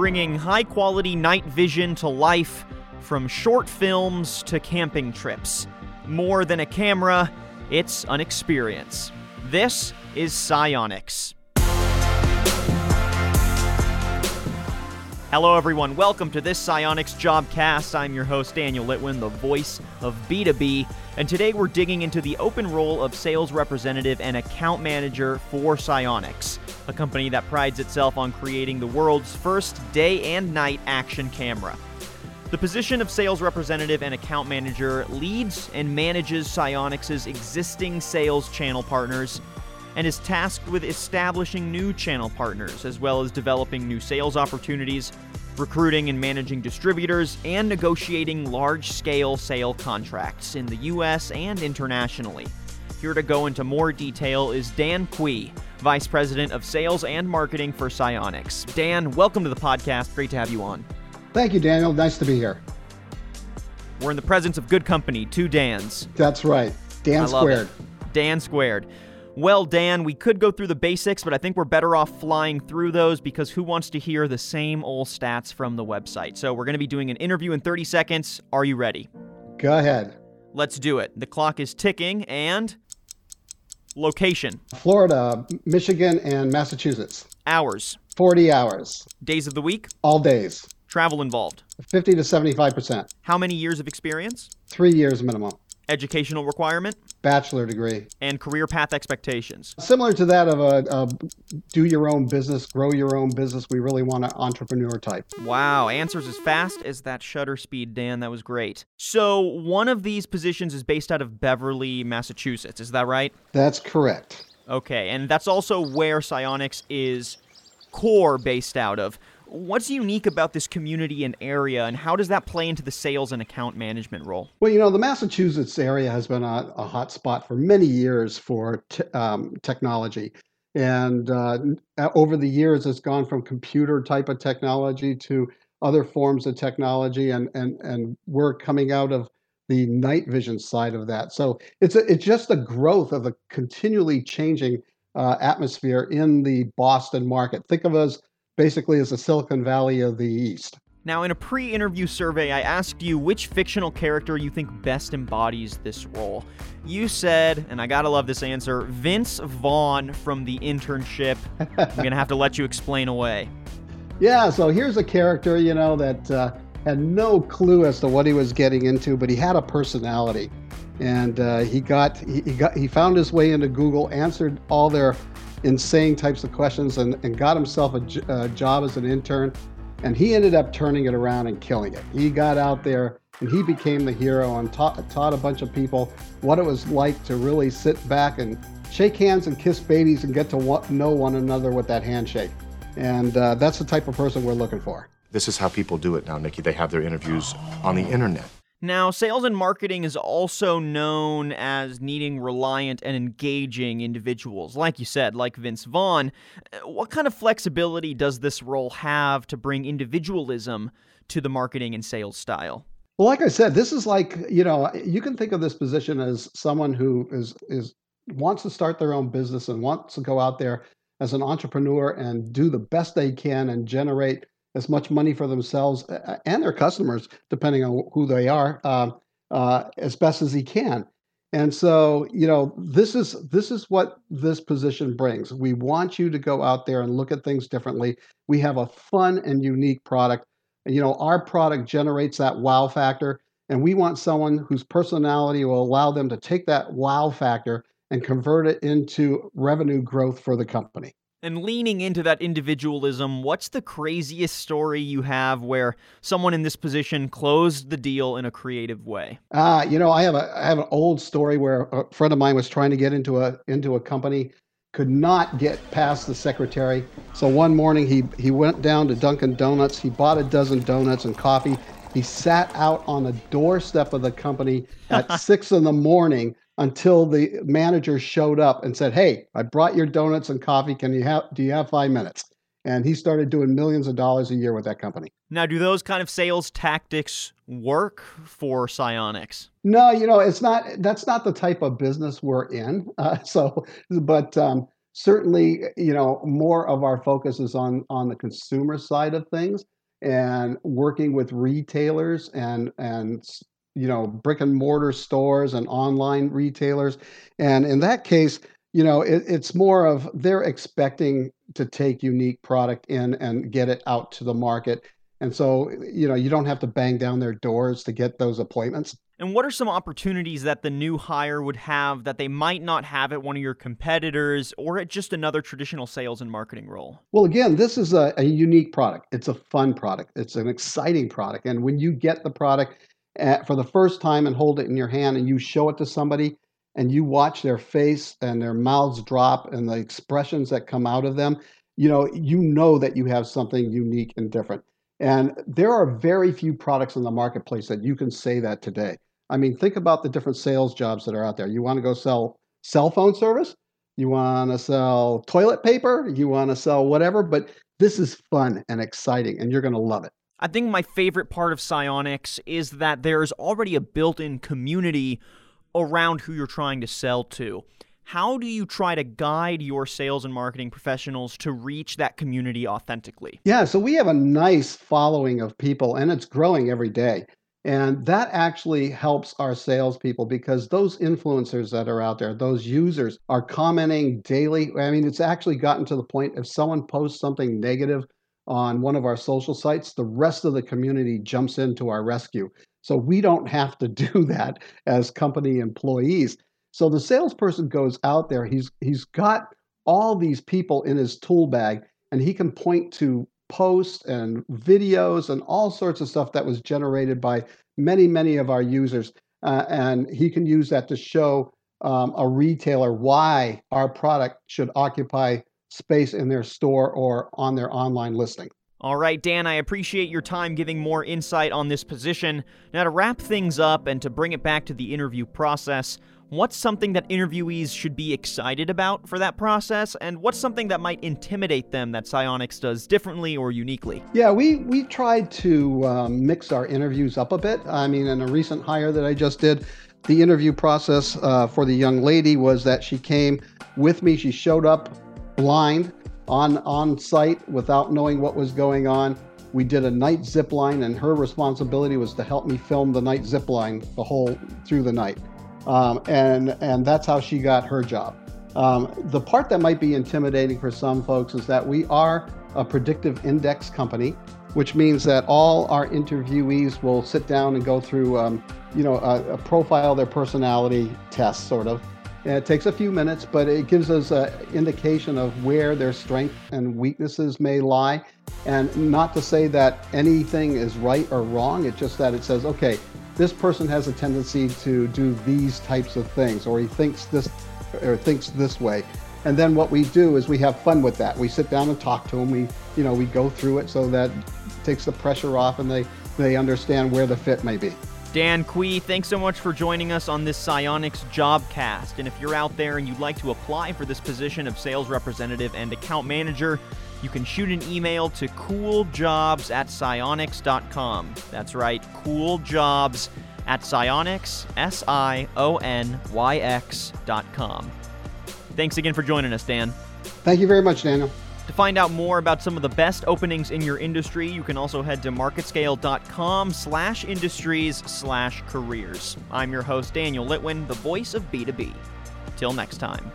bringing high quality night vision to life from short films to camping trips. More than a camera, it's an experience. This is SiOnyx. Hello, everyone. Welcome to this SiOnyx Jobcast. I'm your host, Daniel Litwin, the voice of B2B. And today we're digging into the open role of sales representative and account manager for SiOnyx, a company that prides itself on creating the world's first day and night action camera. The position of sales representative and account manager leads and manages SiOnyx's existing sales channel partners and is tasked with establishing new channel partners, as well as developing new sales opportunities, recruiting and managing distributors, and negotiating large scale sale contracts in the US and internationally. Here to go into more detail is Dan Kui, Vice President of Sales and Marketing for SiOnyx. Dan, welcome to the podcast. Great to have you on. Thank you, Daniel. Nice to be here. We're in the presence of good company, two Dans. That's right. Dan squared. Dan squared. Well, Dan, we could go through the basics, but I think we're better off flying through those because who wants to hear the same old stats from the website? So, we're going to be doing an interview in 30 seconds. Are you ready? Go ahead. Let's do it. The clock is ticking and location Florida, Michigan, and Massachusetts. Hours 40 hours. Days of the week All days. Travel involved 50 to 75%. How many years of experience? Three years minimum. Educational requirement? Bachelor degree. And career path expectations? Similar to that of a, a do your own business, grow your own business. We really want an entrepreneur type. Wow, answers as fast as that shutter speed, Dan. That was great. So, one of these positions is based out of Beverly, Massachusetts. Is that right? That's correct. Okay, and that's also where SiOnyx is core based out of. What's unique about this community and area, and how does that play into the sales and account management role? Well, you know, the Massachusetts area has been a, a hot spot for many years for um, technology. And uh, over the years, it's gone from computer type of technology to other forms of technology, and and and we're coming out of the night vision side of that. So it's a, it's just the growth of a continually changing uh, atmosphere in the Boston market. Think of us basically as the Silicon Valley of the East. Now, in a pre interview survey, I asked you which fictional character you think best embodies this role. You said, and I gotta love this answer, Vince Vaughn from the internship. I'm gonna have to let you explain away. Yeah, so here's a character, you know, that uh, had no clue as to what he was getting into, but he had a personality. And uh, he got he, he got he found his way into Google, answered all their insane types of questions and, and got himself a, a job as an intern. And he ended up turning it around and killing it. He got out there and he became the hero and taught, taught a bunch of people what it was like to really sit back and shake hands and kiss babies and get to know one another with that handshake. And uh, that's the type of person we're looking for. This is how people do it now, Nikki. They have their interviews on the internet. Now, sales and marketing is also known as needing reliant and engaging individuals, like you said, like Vince Vaughn. Uh, what kind of flexibility does this role have to bring individualism to the marketing and sales style? Well, like I said, this is like, you know, you can think of this position as someone who is is wants to start their own business and wants to go out there as an entrepreneur and do the best they can and generate as much money for themselves and their customers, depending on who they are, uh, uh, as best as he can. And so, you know, this is this is what this position brings. We want you to go out there and look at things differently. We have a fun and unique product. And, you know, our product generates that wow factor, and we want someone whose personality will allow them to take that wow factor and convert it into revenue growth for the company. And leaning into that individualism, what's the craziest story you have where someone in this position closed the deal in a creative way? Uh, you know, I have a I have an old story where a friend of mine was trying to get into a into a company, could not get past the secretary. So one morning he he went down to Dunkin' Donuts, he bought a dozen donuts and coffee. He sat out on the doorstep of the company at six in the morning until the manager showed up and said, "Hey, I brought your donuts and coffee. Can you have? Do you have five minutes?" And he started doing millions of dollars a year with that company. Now, do those kind of sales tactics work for SiOnyx? No, you know, it's not. That's not the type of business we're in. Uh, so, but um, certainly, you know, more of our focus is on on the consumer side of things and working with retailers and and you know brick and mortar stores and online retailers. And in that case you know it, it's more of they're expecting to take unique product in and get it out to the market and so you know you don't have to bang down their doors to get those appointments and what are some opportunities that the new hire would have that they might not have at one of your competitors or at just another traditional sales and marketing role? Well, again, this is a, a unique product. It's a fun product, it's an exciting product. And when you get the product at, for the first time and hold it in your hand and you show it to somebody and you watch their face and their mouths drop and the expressions that come out of them, you know, you know that you have something unique and different. And there are very few products in the marketplace that you can say that today. I mean, think about the different sales jobs that are out there. You want to go sell cell phone service, you want to sell toilet paper, you want to sell whatever, but this is fun and exciting, and you're going to love it. I think my favorite part of SiOnyx is that there's already a built in community around who you're trying to sell to. How do you try to guide your sales and marketing professionals to reach that community authentically? Yeah, so we have a nice following of people, and it's growing every day. And that actually helps our salespeople because those influencers that are out there, those users are commenting daily. I mean, it's actually gotten to the point if someone posts something negative on one of our social sites, the rest of the community jumps into our rescue. So we don't have to do that as company employees. So the salesperson goes out there, he's he's got all these people in his tool bag and he can point to posts and videos and all sorts of stuff that was generated by many, many of our users. Uh, and he can use that to show um, a retailer why our product should occupy space in their store or on their online listing. All right, Dan, I appreciate your time giving more insight on this position. Now, to wrap things up and to bring it back to the interview process, what's something that interviewees should be excited about for that process, and what's something that might intimidate them that SiOnyx does differently or uniquely? Yeah, we we tried to um, mix our interviews up a bit. I mean, in a recent hire that I just did, the interview process uh, for the young lady was that she came with me. She showed up blind on on site without knowing what was going on. We did a night zip line, and her responsibility was to help me film the night zip line the whole through the night, um, and and that's how she got her job. Um, the part that might be intimidating for some folks is that we are a predictive index company, which means that all our interviewees will sit down and go through, um, you know, a, a profile their personality test, sort of, and it takes a few minutes, but it gives us an indication of where their strengths and weaknesses may lie. And not to say that anything is right or wrong, it's just that it says, okay, this person has a tendency to do these types of things, or he thinks this or thinks this way. And then what we do is we have fun with that. We sit down and talk to them. We, you know, we go through it so that it takes the pressure off and they, they understand where the fit may be. Dan Kwee, thanks so much for joining us on this SiOnyx Jobcast. And if you're out there and you'd like to apply for this position of sales representative and account manager, you can shoot an email to cooljobs at sionyx.com. That's right, cooljobs at sionyx, S I O N Y X.com. Thanks again for joining us, Dan. Thank you very much, Daniel. To find out more about some of the best openings in your industry, you can also head to marketscale.com slash industries slash careers. I'm your host, Daniel Litwin, the voice of B2B. Till next time.